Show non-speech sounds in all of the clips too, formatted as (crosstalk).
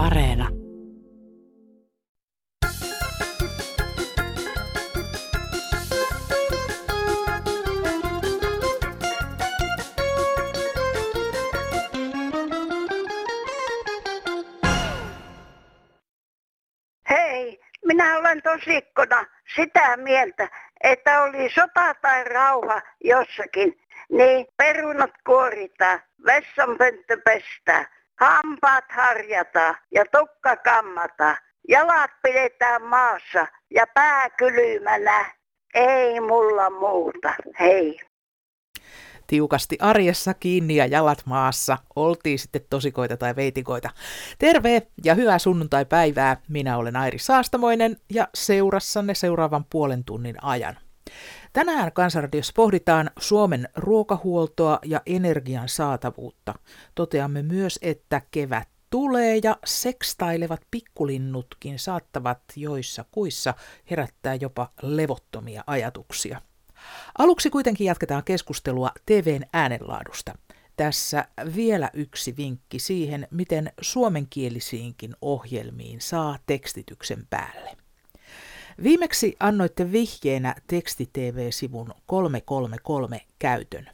Areena. Hei, minä olen tosikkona sitä mieltä, että oli sota tai rauha jossakin, niin perunat kuoritaan, vessanpönttö pestää, hampaat harjata ja tukka kammata, jalat pidetään maassa ja pää kylmänä. Ei mulla muuta, hei. tiukasti arjessa kiinni ja jalat maassa, oltiin sitten tosikoita tai veitikoita. Terve ja hyvää sunnuntai-päivää. Minä olen Airi Saastamoinen ja seurassanne seuraavan puolen tunnin ajan. Tänään Kansanradiossa pohditaan Suomen ruokahuoltoa ja energian saatavuutta. Toteamme myös, että kevät tulee ja sekstailevat pikkulinnutkin saattavat joissa kuissa herättää jopa levottomia ajatuksia. Aluksi kuitenkin jatketaan keskustelua TVn äänenlaadusta. Tässä vielä yksi vinkki siihen, miten suomenkielisiinkin ohjelmiin saa tekstityksen päälle. Viimeksi annoitte vihjeenä teksti-TV-sivun 333 käytön.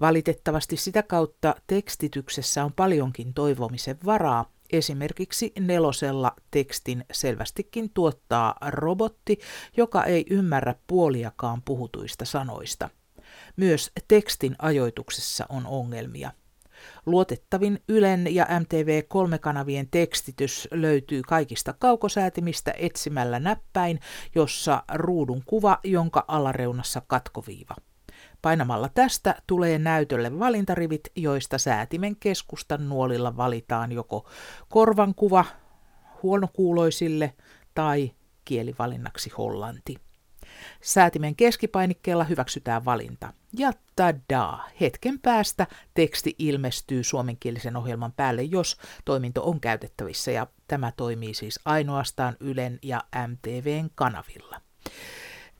Valitettavasti sitä kautta tekstityksessä on paljonkin toivomisen varaa. Esimerkiksi nelosella tekstin selvästikin tuottaa robotti, joka ei ymmärrä puoliakaan puhutuista sanoista. Myös tekstin ajoituksessa on ongelmia. Luotettavin Ylen ja MTV-kolmekanavien tekstitys löytyy kaikista kaukosäätimistä etsimällä näppäin, jossa ruudun kuva, jonka alareunassa katkoviiva. Painamalla tästä tulee näytölle valintarivit, joista säätimen keskustan nuolilla valitaan joko korvankuva huonokuuloisille tai kielivalinnaksi hollanti. Säätimen keskipainikkeella hyväksytään valinta. Ja tadaa, hetken päästä teksti ilmestyy suomenkielisen ohjelman päälle, jos toiminto on käytettävissä, ja tämä toimii siis ainoastaan Ylen ja MTVn kanavilla.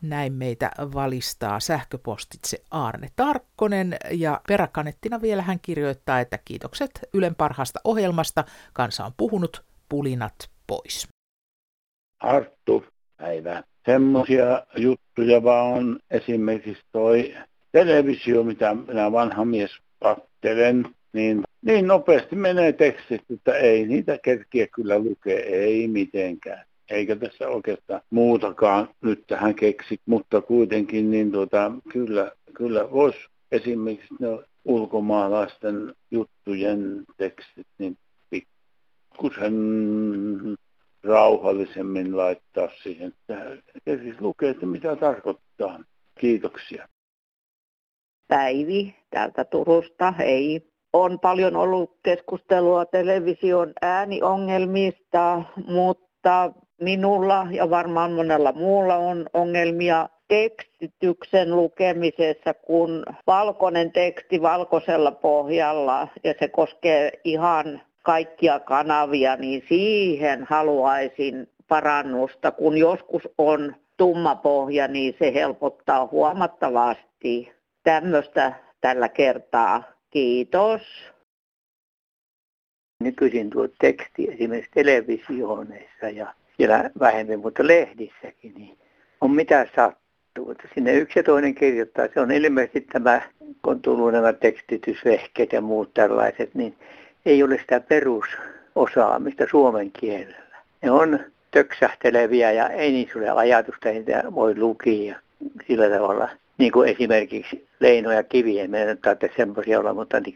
Näin meitä valistaa sähköpostitse Arne Tarkkonen ja peräkanettina vielä hän kirjoittaa, että kiitokset Ylen parhaasta ohjelmasta. Kansa on puhunut, pulinat pois. Arttu, päivää. Semmoisia juttuja vaan. On esimerkiksi toi televisio, mitä minä vanha mies kattelen, niin niin nopeasti menee tekstit, että ei niitä kerkiä kyllä lukea, ei mitenkään. Eikä tässä oikeastaan muutakaan nyt tähän keksi, mutta kuitenkin niin tuota, kyllä, kyllä voisi esimerkiksi ne ulkomaalaisten juttujen tekstit niin pikkusen rauhallisemmin laittaa siihen. Ja siis lukee, että mitä tarkoittaa. Kiitoksia. Päivi täältä Turusta. Hei. On paljon ollut keskustelua television ääniongelmista, mutta minulla ja varmaan monella muulla on ongelmia tekstityksen lukemisessa, kun valkoinen teksti valkoisella pohjalla ja se koskee ihan kaikkia kanavia, niin siihen haluaisin parannusta. Kun joskus on tumma pohja, niin se helpottaa huomattavasti. Tämmöistä tällä kertaa. Kiitos. Nykyisin tuo teksti esimerkiksi televisioneissa ja siellä vähemmän, mutta lehdissäkin, niin on mitä sattuu. Että sinne yksi ja toinen kirjoittaa. Se on ilmeisesti tämä, kun on tullut nämä tekstitysvehkeet ja muut tällaiset, niin ei ole sitä perusosaamista suomen kielellä. Ne on töksähteleviä ja ei niissä ole ajatusta, että voi lukia sillä tavalla. Niin kuin esimerkiksi Leino ja Kivien, meidän tarvitse semmoisia olla, mutta niin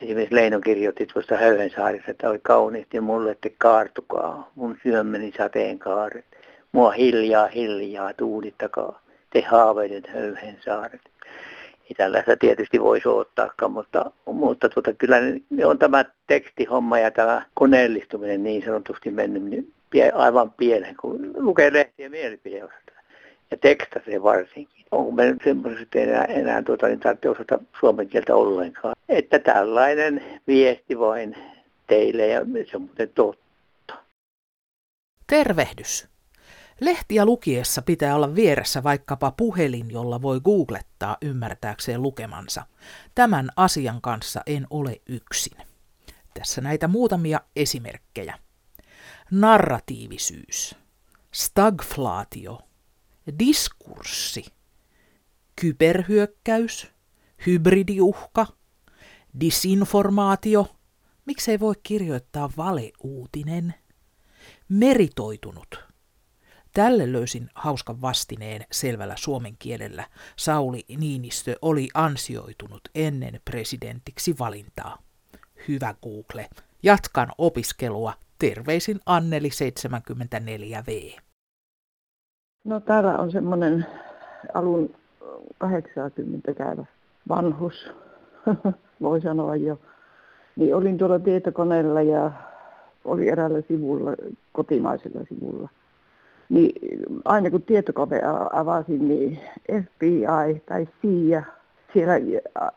esimerkiksi Leino kirjoitti tuosta Höyhensaarissa, että oli kauniisti mulle, että kaartukaa, mun syömmeni sateenkaaret. Mua hiljaa hiljaa tuulittakaa, te haaveidet Höyhensaaret ei tällaista tietysti voisi ottaakaan, mutta, mutta tuota, kyllä on tämä tekstihomma ja tämä koneellistuminen niin sanotusti mennyt niin pie, aivan pieleen, kun lukee lehtiä mielipideosta ja tekstasee varsinkin. Onko me että enää, enää tuota, niin tarvitse osata suomen kieltä ollenkaan. Että tällainen viesti vain teille ja se on muuten totta. Tervehdys. Lehtiä lukiessa pitää olla vieressä vaikkapa puhelin, jolla voi googlettaa ymmärtääkseen lukemansa. Tämän asian kanssa en ole yksin. Tässä näitä muutamia esimerkkejä. narratiivisyys, stagflaatio, diskurssi, kyberhyökkäys, hybridiuhka, disinformaatio, miksei voi kirjoittaa valeuutinen, meritoitunut. Tälle löysin hauskan vastineen selvällä suomen kielellä. Sauli Niinistö oli ansioitunut ennen presidentiksi valintaa. Hyvä Google. Jatkan opiskelua. Terveisin Anneli 74V. No täällä on semmoinen alun 80 käyvä vanhus, (laughs) voi sanoa jo. Niin olin tuolla tietokoneella ja oli eräällä sivulla, kotimaisella sivulla. Niin aina kun tietokone avasin, niin FBI tai CIA siellä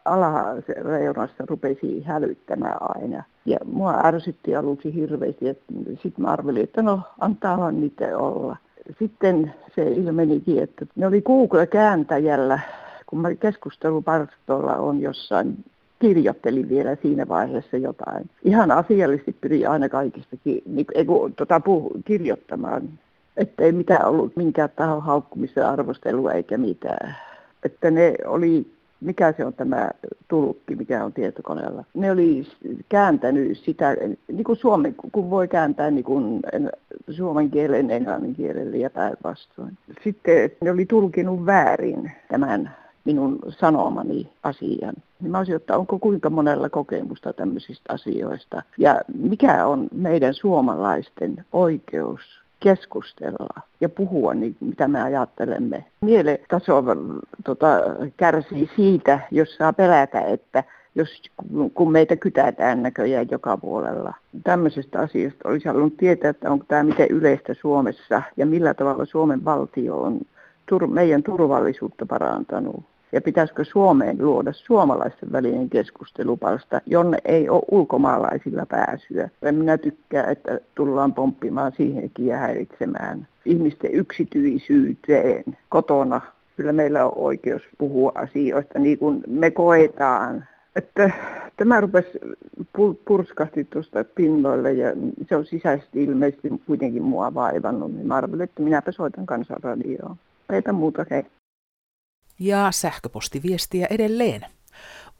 alareunassa rupesi hälyttämään aina. Ja mua ärsytti aluksi hirveästi, että sitten mä arvelin, että no antaa niitä olla. Sitten se ilmenikin, että ne oli Google-kääntäjällä, kun mä keskustelupalstolla on jossain kirjoittelin vielä siinä vaiheessa jotain. Ihan asiallisesti pyrin aina kaikistakin niin, ei, tota, kirjoittamaan, ettei mitään ollut minkään tahon haukkumisen arvostelua eikä mitään. Että ne oli mikä se on tämä tulkki, mikä on tietokoneella. Ne oli kääntänyt sitä, niin kuin suomen, kun voi kääntää niin kuin suomen kielen englannin kielelle ja päinvastoin. Sitten ne oli tulkinut väärin tämän minun sanomani asian. Niin mä olisin, että onko kuinka monella kokemusta tämmöisistä asioista ja mikä on meidän suomalaisten oikeus keskustella ja puhua, niin mitä me ajattelemme. Mieletaso tota, kärsii siitä, jos saa pelätä, että jos, kun meitä kytätään näköjään joka puolella. Tämmöisestä asiasta olisi halunnut tietää, että onko tämä miten yleistä Suomessa ja millä tavalla Suomen valtio on tur- meidän turvallisuutta parantanut ja pitäisikö Suomeen luoda suomalaisten välinen keskustelupalsta, jonne ei ole ulkomaalaisilla pääsyä. En minä tykkää, että tullaan pomppimaan siihenkin ja häiritsemään ihmisten yksityisyyteen kotona. Kyllä meillä on oikeus puhua asioista niin kuin me koetaan. Että tämä rupesi purskasti tuosta pinnoille ja se on sisäisesti ilmeisesti kuitenkin mua vaivannut. Niin mä arvelin, että minäpä soitan kansanradioon. Eipä muuta, hei ja sähköpostiviestiä edelleen.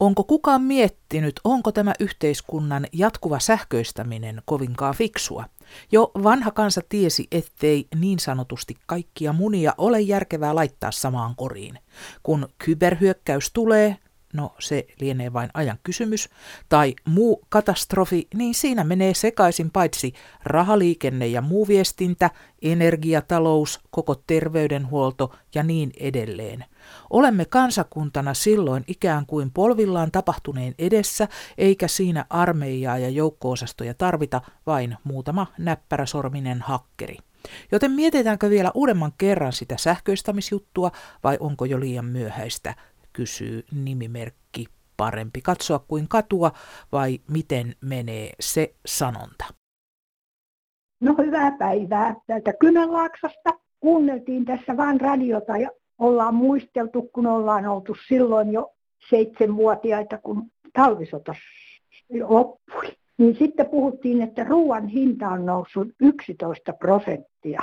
Onko kukaan miettinyt, onko tämä yhteiskunnan jatkuva sähköistäminen kovinkaan fiksua? Jo vanha kansa tiesi, ettei niin sanotusti kaikkia munia ole järkevää laittaa samaan koriin. Kun kyberhyökkäys tulee, no se lienee vain ajan kysymys, tai muu katastrofi, niin siinä menee sekaisin paitsi rahaliikenne ja muu viestintä, energiatalous, koko terveydenhuolto ja niin edelleen. Olemme kansakuntana silloin ikään kuin polvillaan tapahtuneen edessä, eikä siinä armeijaa ja joukkoosastoja tarvita, vain muutama näppäräsorminen hakkeri. Joten mietitäänkö vielä uudemman kerran sitä sähköistämisjuttua vai onko jo liian myöhäistä, kysyy nimimerkki parempi katsoa kuin katua vai miten menee se sanonta? No hyvää päivää täältä Kynänlaaksosta. Kuunneltiin tässä vain radiota ja ollaan muisteltu, kun ollaan oltu silloin jo seitsemänvuotiaita, kun talvisota loppui. Niin sitten puhuttiin, että ruoan hinta on noussut 11 prosenttia.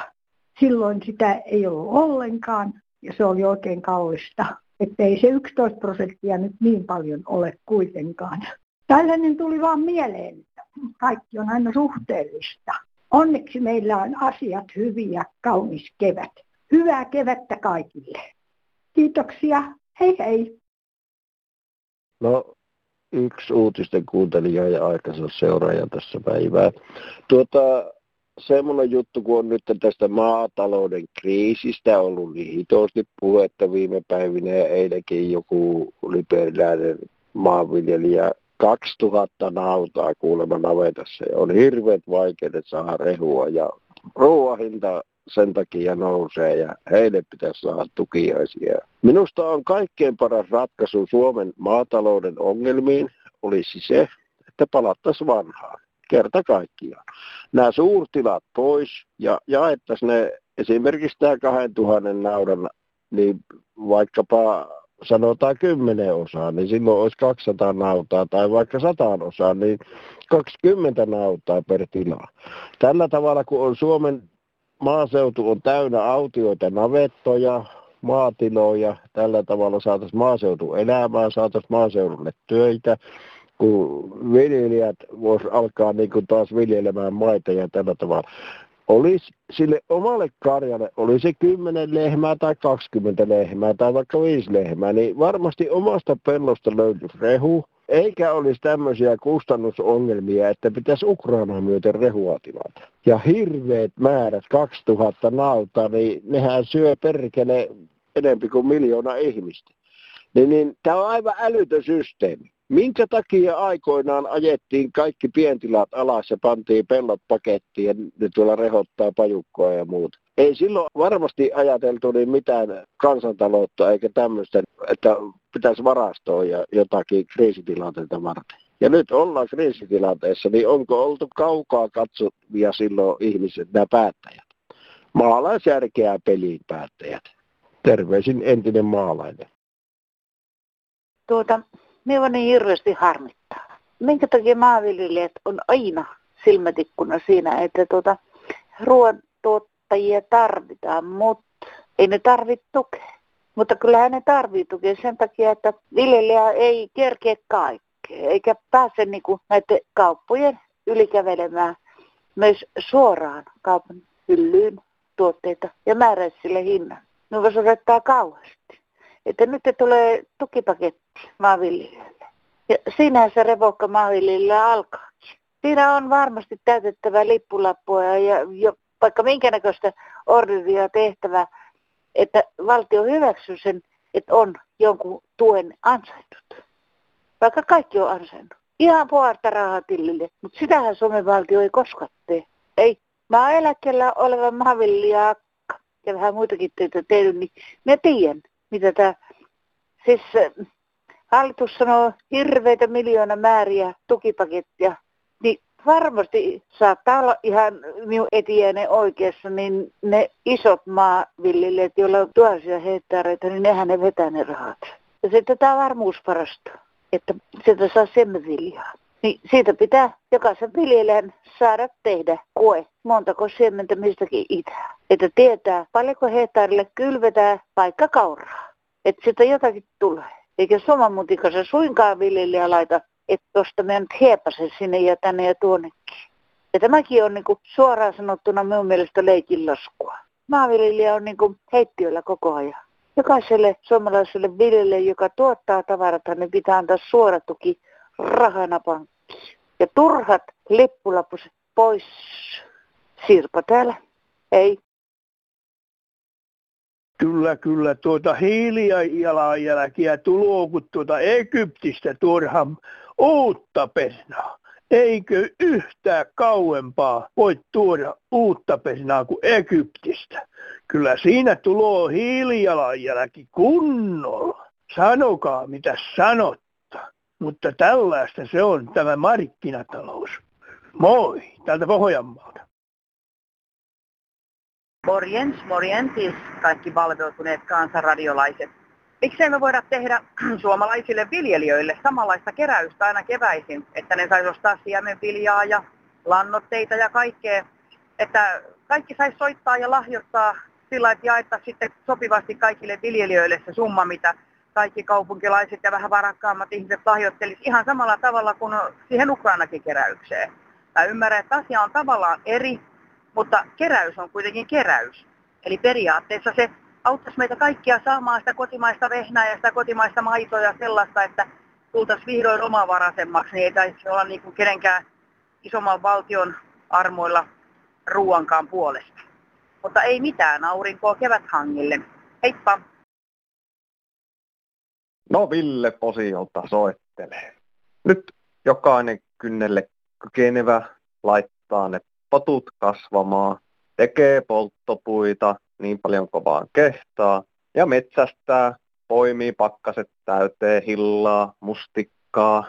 Silloin sitä ei ollut ollenkaan ja se oli oikein kallista. Että ei se 11 prosenttia nyt niin paljon ole kuitenkaan. Tällainen tuli vaan mieleen, että kaikki on aina suhteellista. Onneksi meillä on asiat hyviä, kaunis kevät. Hyvää kevättä kaikille. Kiitoksia. Hei hei. No, yksi uutisten kuuntelija ja aikansa seuraaja tässä päivää. Tuota, semmoinen juttu, kun on nyt tästä maatalouden kriisistä ollut niin hitosti puhetta viime päivinä ja eilenkin joku liberiläinen maanviljelijä 2000 nautaa kuulemma navetassa ja on hirveät vaikeudet saada rehua ja ruoahinta sen takia nousee ja heille pitäisi saada tukiaisia. Minusta on kaikkein paras ratkaisu Suomen maatalouden ongelmiin olisi se, että palattaisiin vanhaan. Kerta kaikkiaan. Nämä suurtilat pois ja jaettaisiin ne esimerkiksi tämä 2000 naudan niin vaikkapa sanotaan kymmenen osaa, niin silloin olisi 200 nautaa, tai vaikka 100 osaa, niin 20 nautaa per tila. Tällä tavalla, kun on Suomen maaseutu on täynnä autioita, navettoja, maatiloja, tällä tavalla saataisiin maaseutu elämää, saataisiin maaseudulle töitä, kun viljelijät vois alkaa niin kuin taas viljelemään maita ja tällä tavalla. Olisi sille omalle karjalle, oli se 10 lehmää tai 20 lehmää tai vaikka 5 lehmää, niin varmasti omasta pellosta löytyisi rehu, eikä olisi tämmöisiä kustannusongelmia, että pitäisi Ukrainaa myöten rehua tilata. Ja hirveät määrät, 2000 nautaa, niin nehän syö perkele enempi kuin miljoona ihmistä. Niin, niin tämä on aivan älytön systeemi. Minkä takia aikoinaan ajettiin kaikki pientilat alas ja pantiin pellot pakettiin ja ne tuolla rehottaa pajukkoa ja muuta? Ei silloin varmasti ajateltu niin mitään kansantaloutta eikä tämmöistä, että pitäisi varastoa ja jotakin kriisitilanteita varten. Ja nyt ollaan kriisitilanteessa, niin onko oltu kaukaa katsovia silloin ihmiset, nämä päättäjät? Maalaisjärkeä pelin päättäjät. Terveisin entinen maalainen. Tuota, minua niin hirveästi harmittaa. Minkä takia maanviljelijät on aina silmätikkuna siinä, että tuota, ruoan tuottajia tarvitaan, mutta ei ne tarvitse tukea. Mutta kyllähän ne tarvitsee tukea sen takia, että viljelijä ei kerkeä kaikkea, eikä pääse niin kuin näiden kauppojen ylikävelemään myös suoraan kaupan hyllyyn tuotteita ja määrää sille hinnan. Ne voisi odottaa kauheasti. Että nyt tulee tukipaketti maanviljelijöille. Ja siinähän se revokka maanviljelijöillä alkaakin. Siinä on varmasti täytettävä lippulappua ja, ja vaikka minkä näköistä orderia tehtävä, että valtio hyväksyy sen, että on jonkun tuen ansainnut. Vaikka kaikki on ansainnut. Ihan puolta rahaa tilille, mutta sitähän Suomen valtio ei koskaan tee. Ei. Mä oon eläkkeellä oleva maanviljelijä ja vähän muitakin töitä tehnyt, niin mä tiedän, mitä tämä... Siis hallitus sanoo hirveitä miljoona määriä tukipakettia, niin varmasti saattaa olla ihan minun etiäinen oikeassa, niin ne isot maanviljelijät, joilla on tuhansia hehtaareita, niin nehän ne vetää ne rahat. Ja sitten tämä varmuus parasta, että sieltä saa semmenviljaa. Niin siitä pitää jokaisen viljelijän saada tehdä koe, montako siementä mistäkin itää. Että tietää, paljonko hehtaarille kylvetään vaikka kauraa. Että sitä jotakin tulee. Eikä somamutikassa suinkaan viljelijä laita, että tuosta meidän hiepasen sinne ja tänne ja tuonnekin. Ja tämäkin on niin kuin suoraan sanottuna minun mielestä leikinlaskua. Maanviljelijä on niin kuin heittiöllä koko ajan. Jokaiselle suomalaiselle viljelijälle, joka tuottaa tavarata, niin pitää antaa suora tuki rahana pankkiin. Ja turhat lippulapus pois. Sirpa täällä. Ei. Kyllä, kyllä. Tuota hiilijalanjälkiä tuloo, kun tuota Egyptistä tuodaan uutta perunaa. Eikö yhtään kauempaa voi tuoda uutta perunaa kuin Egyptistä? Kyllä siinä tuloo hiilijalanjälki kunnolla. Sanokaa mitä sanot. Mutta tällaista se on tämä markkinatalous. Moi, täältä Pohjanmaalta. Morjens, morjentis, kaikki valveutuneet kansanradiolaiset. Miksei me voida tehdä (clears throat) suomalaisille viljelijöille samanlaista keräystä aina keväisin, että ne saisi ostaa siemenviljaa ja lannoitteita ja kaikkea, että kaikki saisi soittaa ja lahjoittaa sillä, että jaettaa sitten sopivasti kaikille viljelijöille se summa, mitä kaikki kaupunkilaiset ja vähän varakkaammat ihmiset lahjoittelisivat ihan samalla tavalla kuin siihen Ukrainakin keräykseen. Mä ymmärrän, että asia on tavallaan eri, mutta keräys on kuitenkin keräys. Eli periaatteessa se auttaisi meitä kaikkia saamaan sitä kotimaista vehnää ja sitä kotimaista maitoa ja sellaista, että tultaisiin vihdoin omavaraisemmaksi, niin ei taisi olla niin kuin kenenkään isomman valtion armoilla ruoankaan puolesta. Mutta ei mitään aurinkoa keväthangille. Heippa! No Ville Posiolta soittelee. Nyt jokainen kynnelle kykenevä laittaa ne patut kasvamaan, tekee polttopuita niin paljon kovaan kehtaa ja metsästää, poimii pakkaset täyteen hillaa, mustikkaa,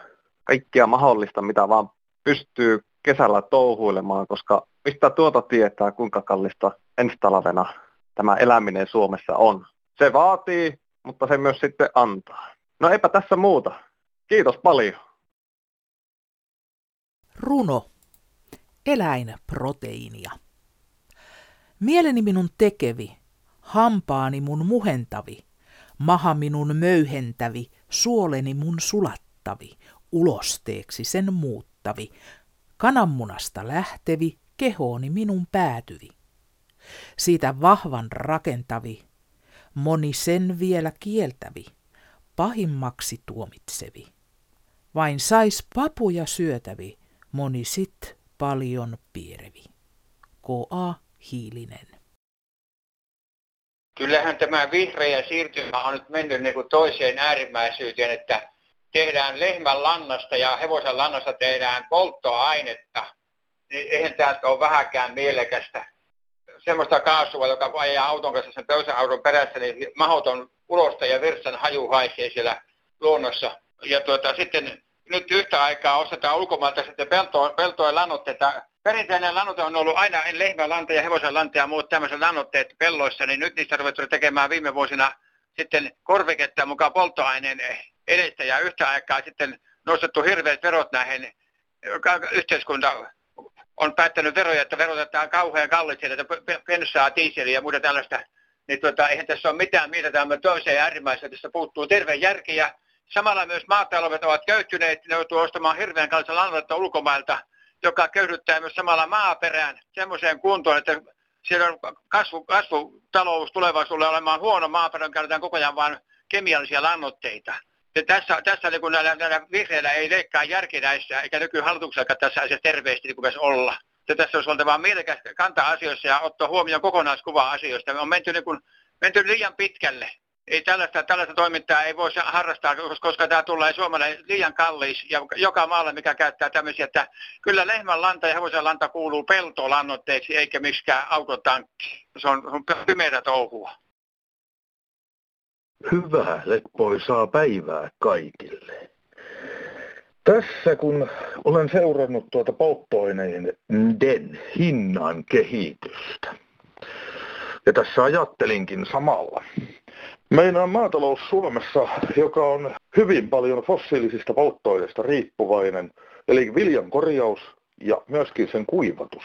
kaikkia mahdollista, mitä vaan pystyy kesällä touhuilemaan, koska mistä tuota tietää, kuinka kallista ensi talvena tämä eläminen Suomessa on. Se vaatii mutta se myös sitten antaa. No eipä tässä muuta. Kiitos paljon. Runo. Eläinproteiinia. Mieleni minun tekevi, hampaani mun muhentavi, maha minun möyhentävi, suoleni mun sulattavi, ulosteeksi sen muuttavi, kananmunasta lähtevi, kehooni minun päätyvi. Siitä vahvan rakentavi, moni sen vielä kieltävi, pahimmaksi tuomitsevi. Vain sais papuja syötävi, moni sit paljon pierevi. K.A. Hiilinen. Kyllähän tämä vihreä siirtymä on nyt mennyt niin kuin toiseen äärimmäisyyteen, että tehdään lehmän lannasta ja hevosen lannasta tehdään polttoainetta, niin eihän tämä ole vähäkään mielekästä. Semmoista kaasua, joka ajaa auton kanssa sen toisen auton perässä, niin mahdoton ulosta ja virsan haju haisee siellä luonnossa. Ja tuota, sitten nyt yhtä aikaa ostetaan ulkomailta sitten peltoa, peltoa lannoitteita. Perinteinen lannoite on ollut aina lehmän lanta ja hevosen lanta ja muut tämmöiset lannoitteet pelloissa, niin nyt niistä ruvettu tekemään viime vuosina sitten korviketta mukaan polttoaineen edestä ja yhtä aikaa sitten nostettu hirveät verot näihin. Yhteiskunta on päättänyt veroja, että verotetaan kauhean kallista, että bensaa, diiseliä ja muuta tällaista. Niin tuota, eihän tässä ole mitään, mitä tämä toiseen äärimmäiseen, tässä puuttuu terve järki ja Samalla myös maataloudet ovat köyhtyneet, ne joutuu ostamaan hirveän kallista lannoitetta ulkomailta, joka köyhdyttää myös samalla maaperään semmoiseen kuntoon, että siellä on kasvu, kasvutalous tulevaisuudessa olemaan huono maaperän, käytetään koko ajan vain kemiallisia lannoitteita. Ja tässä, tässä niin kun näillä, näillä vihreillä ei leikkaa järki näissä, eikä nykyhallituksellakaan tässä asiassa terveesti niin kuin olla. Ja tässä olisi oltava mielekästä kantaa asioissa ja ottaa huomioon kokonaiskuva asioista. Me on menty, niin kuin, menty liian pitkälle ei tällaista, tällaista toimintaa ei voisi harrastaa, koska tämä tulee Suomelle liian kallis ja joka maalle, mikä käyttää tämmöisiä, että kyllä lehmän lanta ja hevosen lanta kuuluu peltolannoitteeksi eikä miksikään autotankki. Se on, on pimeää touhua. Hyvää leppoisaa päivää kaikille. Tässä kun olen seurannut tuota polttoaineiden hinnan kehitystä, ja tässä ajattelinkin samalla, Meillä on maatalous Suomessa, joka on hyvin paljon fossiilisista polttoaineista riippuvainen, eli viljan korjaus ja myöskin sen kuivatus.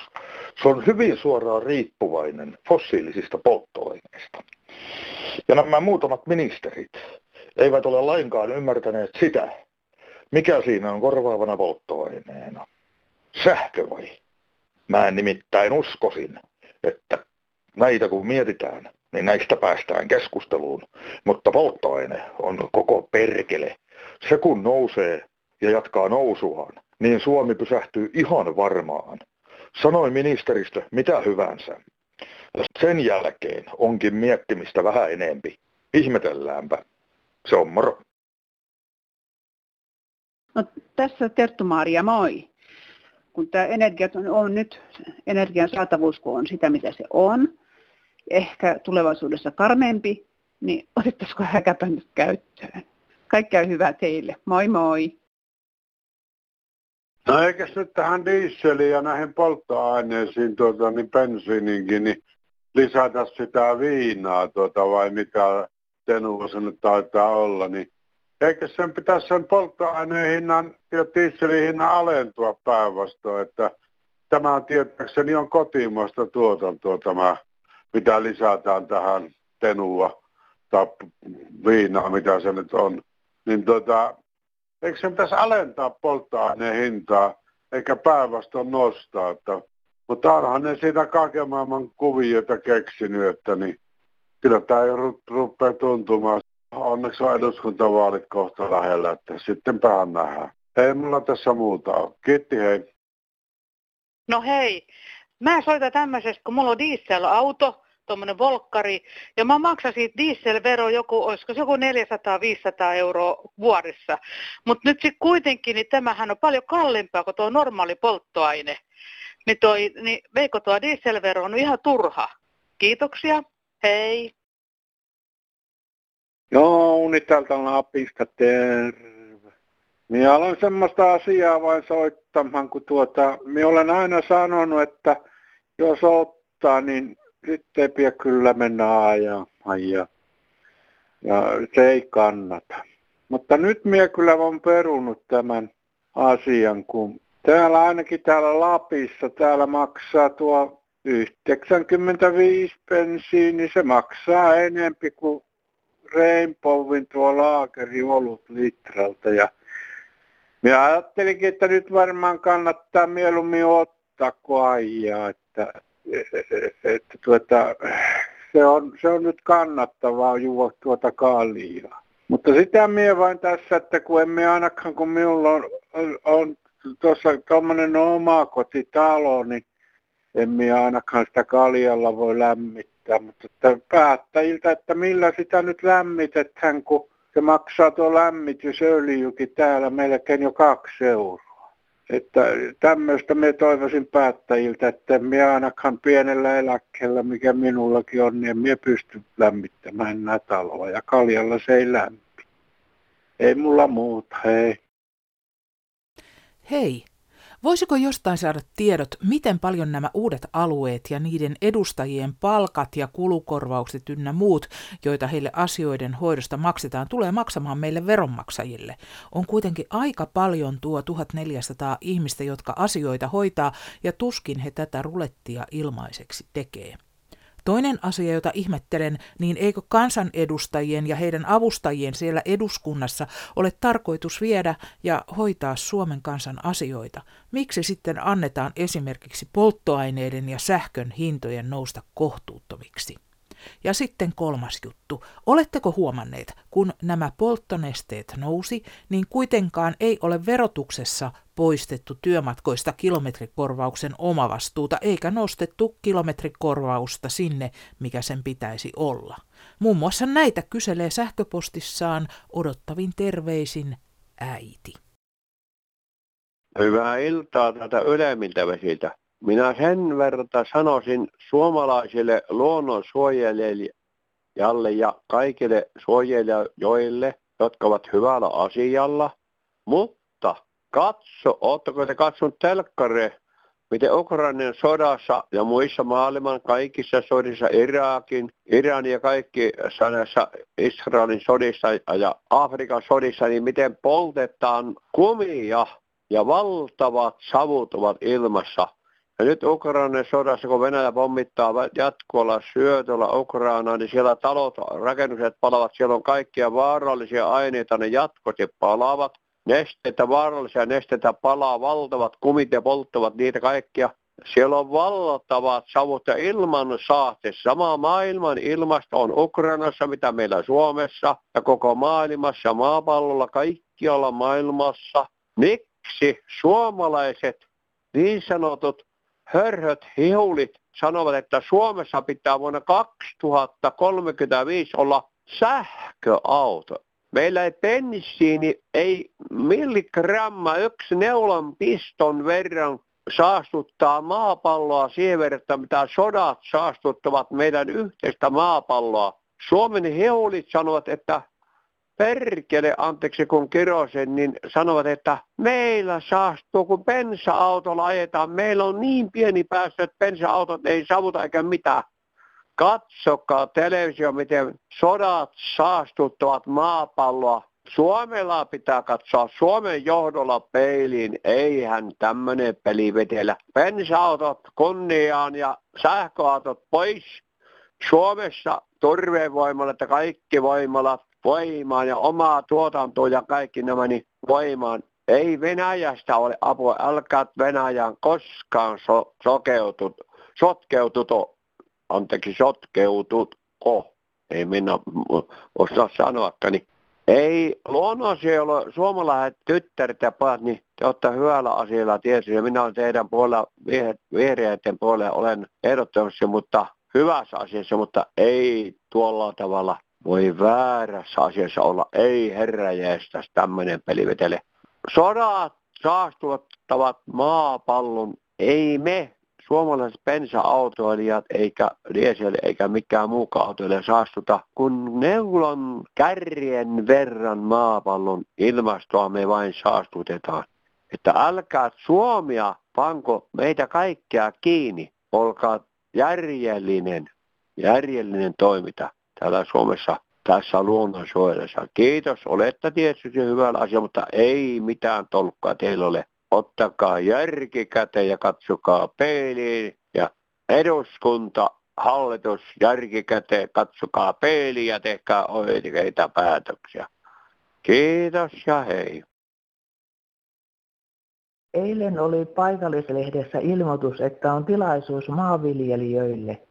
Se on hyvin suoraan riippuvainen fossiilisista polttoaineista. Ja nämä muutamat ministerit eivät ole lainkaan ymmärtäneet sitä, mikä siinä on korvaavana polttoaineena. Sähkö vai? Mä en nimittäin uskoisin, että näitä kun mietitään, niin näistä päästään keskusteluun. Mutta polttoaine on koko perkele. Se kun nousee ja jatkaa nousuaan, niin Suomi pysähtyy ihan varmaan. Sanoi ministeristö mitä hyvänsä. Sen jälkeen onkin miettimistä vähän enempi. Ihmetelläänpä. Se on moro. No, tässä Terttu-Maria, moi. Kun tämä energia on, on nyt, energian saatavuus kun on sitä, mitä se on, ehkä tulevaisuudessa karmeempi, niin (laughs) otettaisiko häkäpä nyt käyttöön. Kaikkea hyvää teille. Moi moi! No eikös nyt tähän dieseliin ja näihin polttoaineisiin, tuota, niin bensiininkin, niin lisätä sitä viinaa tuota, vai mikä tenuva nyt taitaa olla, niin eikö sen pitäisi sen polttoaineen hinnan ja dieselin hinnan alentua päinvastoin, että tämä tietääkseni on kotimaista tuotantoa tämä mitä lisätään tähän tenua tai viinaa, mitä se nyt on, niin tota, eikö se pitäisi alentaa polttoaineen hintaa, eikä päinvastoin nostaa. Että, mutta onhan ne siitä kaiken maailman kuvioita keksinyt, että niin, kyllä tämä ei rupea tuntumaan. Onneksi on eduskuntavaalit kohta lähellä, että sitten päähän nähdään. Ei mulla tässä muuta ole. Kiitti, hei. No hei, mä soitan tämmöisestä, kun mulla on dieselauto, tuommoinen volkkari, ja mä maksan siitä dieselvero joku, olisiko se joku 400-500 euroa vuodessa. Mutta nyt sitten kuitenkin, niin tämähän on paljon kalliimpaa kuin tuo normaali polttoaine. Niin, toi, niin veikko tuo dieselvero on ihan turha. Kiitoksia, hei. Joo, Uni täältä Lapista, terve. Minä olen semmoista asiaa vain soittamaan, kun tuota, minä olen aina sanonut, että jos ottaa, niin nyt ei pidä kyllä mennä ajamaan. Ja, ja se ei kannata. Mutta nyt minä kyllä olen perunut tämän asian, kun täällä ainakin täällä Lapissa, täällä maksaa tuo 95 pensiin, niin se maksaa enempi kuin Rainbowin tuo laakeri olut litralta. Ja minä ajattelinkin, että nyt varmaan kannattaa mieluummin ottaa kuin ajaa, että, että tuota, se, on, se on nyt kannattavaa juo tuota kaljaa. Mutta sitä mie vain tässä, että kun emme ainakaan, kun minulla on, on, tuossa tuommoinen oma kotitalo, niin emme ainakaan sitä kaljalla voi lämmittää. Mutta että päättäjiltä, että millä sitä nyt lämmitetään, kun se maksaa tuo lämmitysöljykin täällä melkein jo kaksi euroa. Että tämmöistä me toivoisin päättäjiltä, että me ainakaan pienellä eläkkeellä, mikä minullakin on, niin me pysty lämmittämään enää taloa. Ja kaljalla se ei lämpi. Ei mulla muuta, hei. Hei, voisiko jostain saada tiedot, miten paljon nämä uudet alueet ja niiden edustajien palkat ja kulukorvaukset ynnä muut, joita heille asioiden hoidosta maksetaan, tulee maksamaan meille veronmaksajille? On kuitenkin aika paljon tuo 1400 ihmistä, jotka asioita hoitaa, ja tuskin he tätä rulettia ilmaiseksi tekee. Toinen asia, jota ihmettelen, niin eikö kansanedustajien ja heidän avustajien siellä eduskunnassa ole tarkoitus viedä ja hoitaa Suomen kansan asioita? Miksi sitten annetaan esimerkiksi polttoaineiden ja sähkön hintojen nousta kohtuuttomiksi? Ja sitten kolmas juttu. Oletteko huomanneet, kun nämä polttonesteet nousi, niin kuitenkaan ei ole verotuksessa poistettu työmatkoista kilometrikorvauksen omavastuuta eikä nostettu kilometrikorvausta sinne, mikä sen pitäisi olla. Muun muassa näitä kyselee sähköpostissaan odottavin terveisin äiti. Hyvää iltaa tätä ylemmiltä vesiltä. Minä sen verran sanoisin suomalaisille luonnonsuojelijalle ja kaikille suojelijoille, jotka ovat hyvällä asialla, mutta katso, ootteko te katsonut telkkare, miten Ukrainan sodassa ja muissa maailman kaikissa sodissa, Irakin, Iran ja kaikki sanassa Israelin sodissa ja Afrikan sodissa, niin miten poltetaan kumia ja valtavat savut ovat ilmassa. Ja nyt Ukrainan sodassa, kun Venäjä pommittaa jatkuvalla syötöllä Ukrainaa, niin siellä talot, rakennukset palavat, siellä on kaikkia vaarallisia aineita, ne jatkuvasti palavat. Nesteitä, vaarallisia nesteitä palaa, valtavat kumit ja polttavat niitä kaikkia. Siellä on valtavat savut ja ilman saaste. Sama maailman ilmasto on Ukrainassa, mitä meillä Suomessa ja koko maailmassa, maapallolla, kaikkialla maailmassa. Miksi suomalaiset niin sanotut hörhöt hiulit sanovat, että Suomessa pitää vuonna 2035 olla sähköauto. Meillä ei pensiini, ei milligramma, yksi neulan piston verran saastuttaa maapalloa siihen verran, mitä sodat saastuttavat meidän yhteistä maapalloa. Suomen heulit sanovat, että perkele, anteeksi kun kirosen, niin sanovat, että meillä saastuu, kun bensa-autolla ajetaan. Meillä on niin pieni päästö, että bensa-autot ei savuta eikä mitään. Katsokaa televisio, miten sodat saastuttavat maapalloa. Suomella pitää katsoa Suomen johdolla peiliin. Eihän tämmöinen peli vetellä. Bensa-autot kunniaan ja sähköautot pois. Suomessa turvevoimalat ja kaikki voimalat voimaan ja omaa tuotantoa ja kaikki nämä niin voimaan. Ei Venäjästä ole apua, älkää Venäjän koskaan so, sokeutut, sotkeutut, anteeksi sotkeutut, oh, ei minä osaa sanoakaan, niin ei luonnonsuojelu, suomalaiset tyttäret ja pojat, niin te olette hyvällä asialla tietysti, ja minä olen teidän puolella, vihreiden puolella olen ehdottomasti, mutta hyvässä asiassa, mutta ei tuolla tavalla voi väärässä asiassa olla. Ei herra jeestas tämmöinen pelivetele. Sodat saastuttavat maapallon. Ei me suomalaiset bensa-autoilijat eikä diesel eikä mikään muukaan autoilija saastuta, kun neulon kärjen verran maapallon ilmastoa me vain saastutetaan. Että älkää Suomia panko meitä kaikkea kiinni, olkaa järjellinen, järjellinen toiminta täällä Suomessa tässä luonnonsuojelussa. Kiitos, olette tietysti hyvällä asia, mutta ei mitään tolkkaa teillä ole. Ottakaa järki käteen ja katsokaa peiliin ja eduskunta, hallitus, järki käteen, katsokaa peiliin ja tehkää oikeita päätöksiä. Kiitos ja hei. Eilen oli paikallislehdessä ilmoitus, että on tilaisuus maanviljelijöille.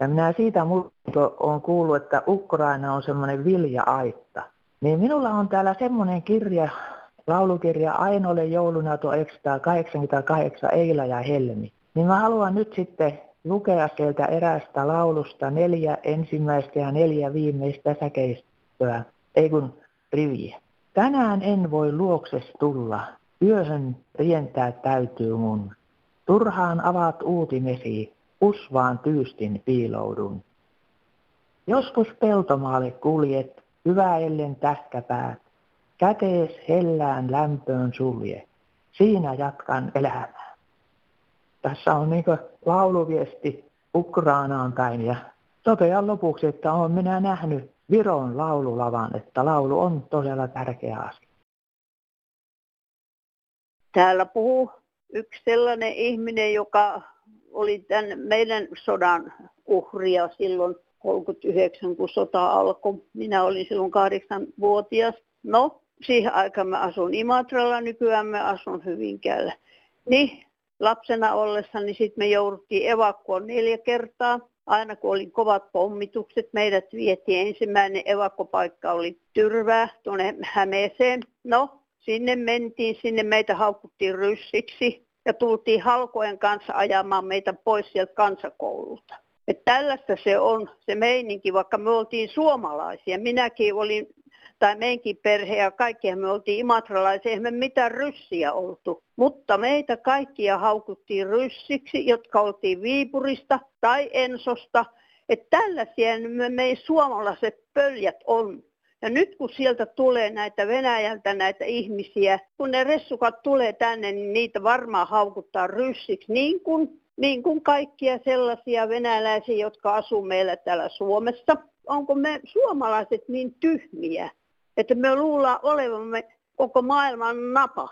Ja minä siitä muutto on kuullut, että Ukraina on semmoinen vilja-aitta. Niin minulla on täällä semmoinen kirja, laulukirja Ainolle jouluna 1988 Eila ja Helmi. Niin mä haluan nyt sitten lukea sieltä erästä laulusta neljä ensimmäistä ja neljä viimeistä säkeistöä, ei kun riviä. Tänään en voi luokses tulla, yöhön rientää täytyy mun. Turhaan avaat uutimesi, usvaan tyystin piiloudun. Joskus peltomaalle kuljet, ellen tähkäpäät, kätees hellään lämpöön sulje. Siinä jatkan elämää. Tässä on niin lauluviesti Ukrainaan päin ja totean lopuksi, että olen minä nähnyt Viron laululavan, että laulu on todella tärkeä asia. Täällä puhuu yksi sellainen ihminen, joka oli tämän meidän sodan uhria silloin 39, kun sota alkoi. Minä olin silloin kahdeksanvuotias. No, siihen aikaan mä asun Imatralla, nykyään mä asun Hyvinkäällä. Niin, lapsena ollessa, niin sitten me jouduttiin evakkoon neljä kertaa. Aina kun oli kovat pommitukset, meidät vietiin. Ensimmäinen evakkopaikka oli Tyrvää tuonne Hämeeseen. No, sinne mentiin, sinne meitä haukuttiin ryssiksi ja tultiin halkojen kanssa ajamaan meitä pois sieltä kansakoululta. Et tällaista se on se meininki, vaikka me oltiin suomalaisia. Minäkin olin, tai meinkin perhe ja kaikkia me oltiin imatralaisia, eihän me mitään ryssiä oltu. Mutta meitä kaikkia haukuttiin ryssiksi, jotka oltiin Viipurista tai Ensosta. Että tällaisia me, me suomalaiset pöljät on. Ja nyt kun sieltä tulee näitä Venäjältä näitä ihmisiä, kun ne ressukat tulee tänne, niin niitä varmaan haukuttaa ryssiksi, niin kuin, niin kuin kaikkia sellaisia venäläisiä, jotka asuu meillä täällä Suomessa. Onko me suomalaiset niin tyhmiä, että me luullaan olevamme koko maailman napa?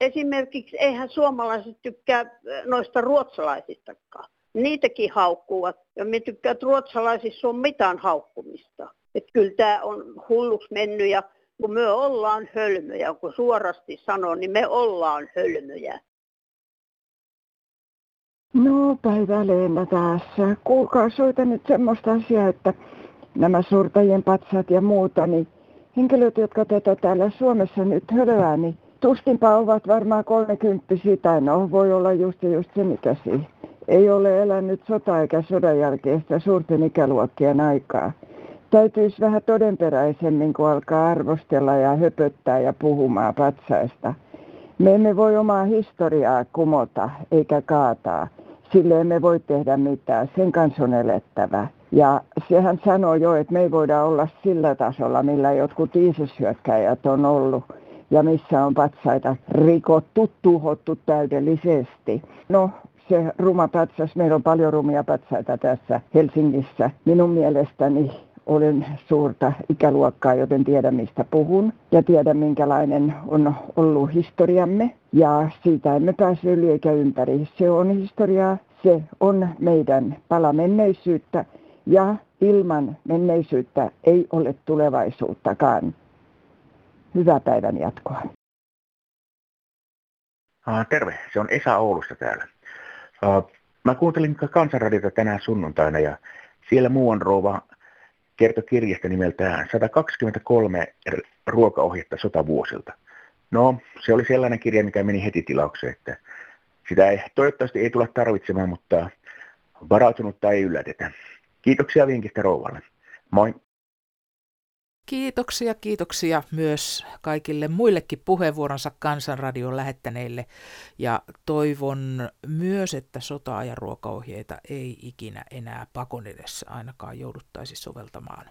Esimerkiksi eihän suomalaiset tykkää noista ruotsalaisistakaan. Niitäkin haukkuvat. Ja me tykkää, että ruotsalaisissa on mitään haukkumista. Että kyllä tämä on hulluksi mennyt ja kun me ollaan hölmöjä, kun suorasti sanon, niin me ollaan hölmöjä. No päivä Leena tässä. Kuulkaa, soita nyt semmoista asiaa, että nämä suurtajien patsat ja muuta, niin henkilöt, jotka tätä täällä Suomessa nyt hölöää, niin tuskinpa ovat varmaan 30 tai no voi olla just ja just sen ikäisiä. Ei ole elänyt sota eikä sodan jälkeistä suurten ikäluokkien aikaa täytyisi vähän todenperäisemmin, kun alkaa arvostella ja höpöttää ja puhumaan patsaista. Me emme voi omaa historiaa kumota eikä kaataa. Sille emme voi tehdä mitään. Sen kanssa on elettävä. Ja sehän sanoo jo, että me ei voida olla sillä tasolla, millä jotkut ISIS-hyökkäjät on ollut ja missä on patsaita rikottu, tuhottu täydellisesti. No, se ruma patsas, meillä on paljon rumia patsaita tässä Helsingissä. Minun mielestäni olen suurta ikäluokkaa, joten tiedän mistä puhun ja tiedän minkälainen on ollut historiamme. Ja siitä emme pääse yli eikä ympäri. Se on historiaa, se on meidän pala menneisyyttä ja ilman menneisyyttä ei ole tulevaisuuttakaan. Hyvää päivän jatkoa. terve, se on Esa Oulusta täällä. mä kuuntelin kansanradiota tänään sunnuntaina ja siellä muuan rouva kertoi kirjasta nimeltään 123 ruokaohjetta sotavuosilta. No, se oli sellainen kirja, mikä meni heti tilaukseen, että sitä ei, toivottavasti ei tule tarvitsemaan, mutta varautunutta ei yllätetä. Kiitoksia vinkistä rouvalle. Moi. Kiitoksia, kiitoksia myös kaikille muillekin puheenvuoronsa Kansanradion lähettäneille ja toivon myös, että sota- ja ruokaohjeita ei ikinä enää pakon edessä ainakaan jouduttaisi soveltamaan.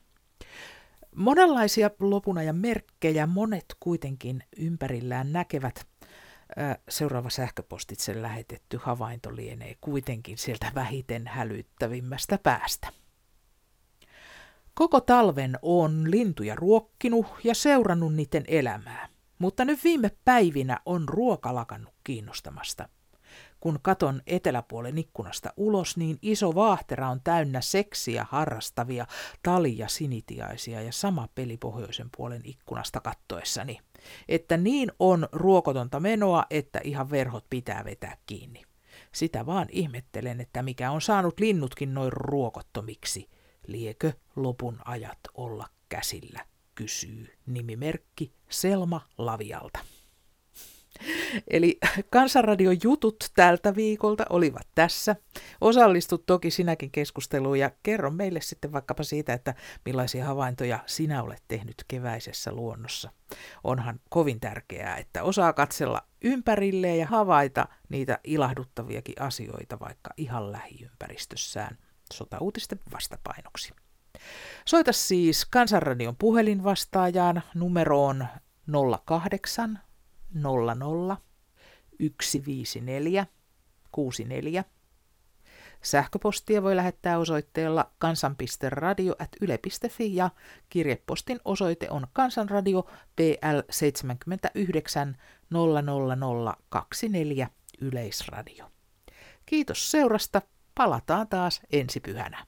Monenlaisia lopunajan merkkejä monet kuitenkin ympärillään näkevät. Seuraava sähköpostitse lähetetty havainto lienee kuitenkin sieltä vähiten hälyttävimmästä päästä. Koko talven on lintuja ruokkinut ja seurannut niiden elämää, mutta nyt viime päivinä on ruoka lakannut kiinnostamasta. Kun katon eteläpuolen ikkunasta ulos, niin iso vaahtera on täynnä seksiä harrastavia talia sinitiaisia ja sama peli pohjoisen puolen ikkunasta kattoessani. Että niin on ruokotonta menoa, että ihan verhot pitää vetää kiinni. Sitä vaan ihmettelen, että mikä on saanut linnutkin noin ruokottomiksi. Liekö lopun ajat olla käsillä, kysyy nimimerkki Selma Lavialta. Eli Kansanradion jutut tältä viikolta olivat tässä. Osallistut toki sinäkin keskusteluun ja kerro meille sitten vaikkapa siitä, että millaisia havaintoja sinä olet tehnyt keväisessä luonnossa. Onhan kovin tärkeää, että osaa katsella ympärilleen ja havaita niitä ilahduttaviakin asioita vaikka ihan lähiympäristössään sotauutisten vastapainoksi. Soita siis Kansanradion puhelinvastaajaan numeroon 08 00 154 64. Sähköpostia voi lähettää osoitteella kansan.radio.yle.fi ja kirjepostin osoite on Kansanradio PL 79 00024 Yleisradio. Kiitos seurasta. Palataan taas ensi pyhänä.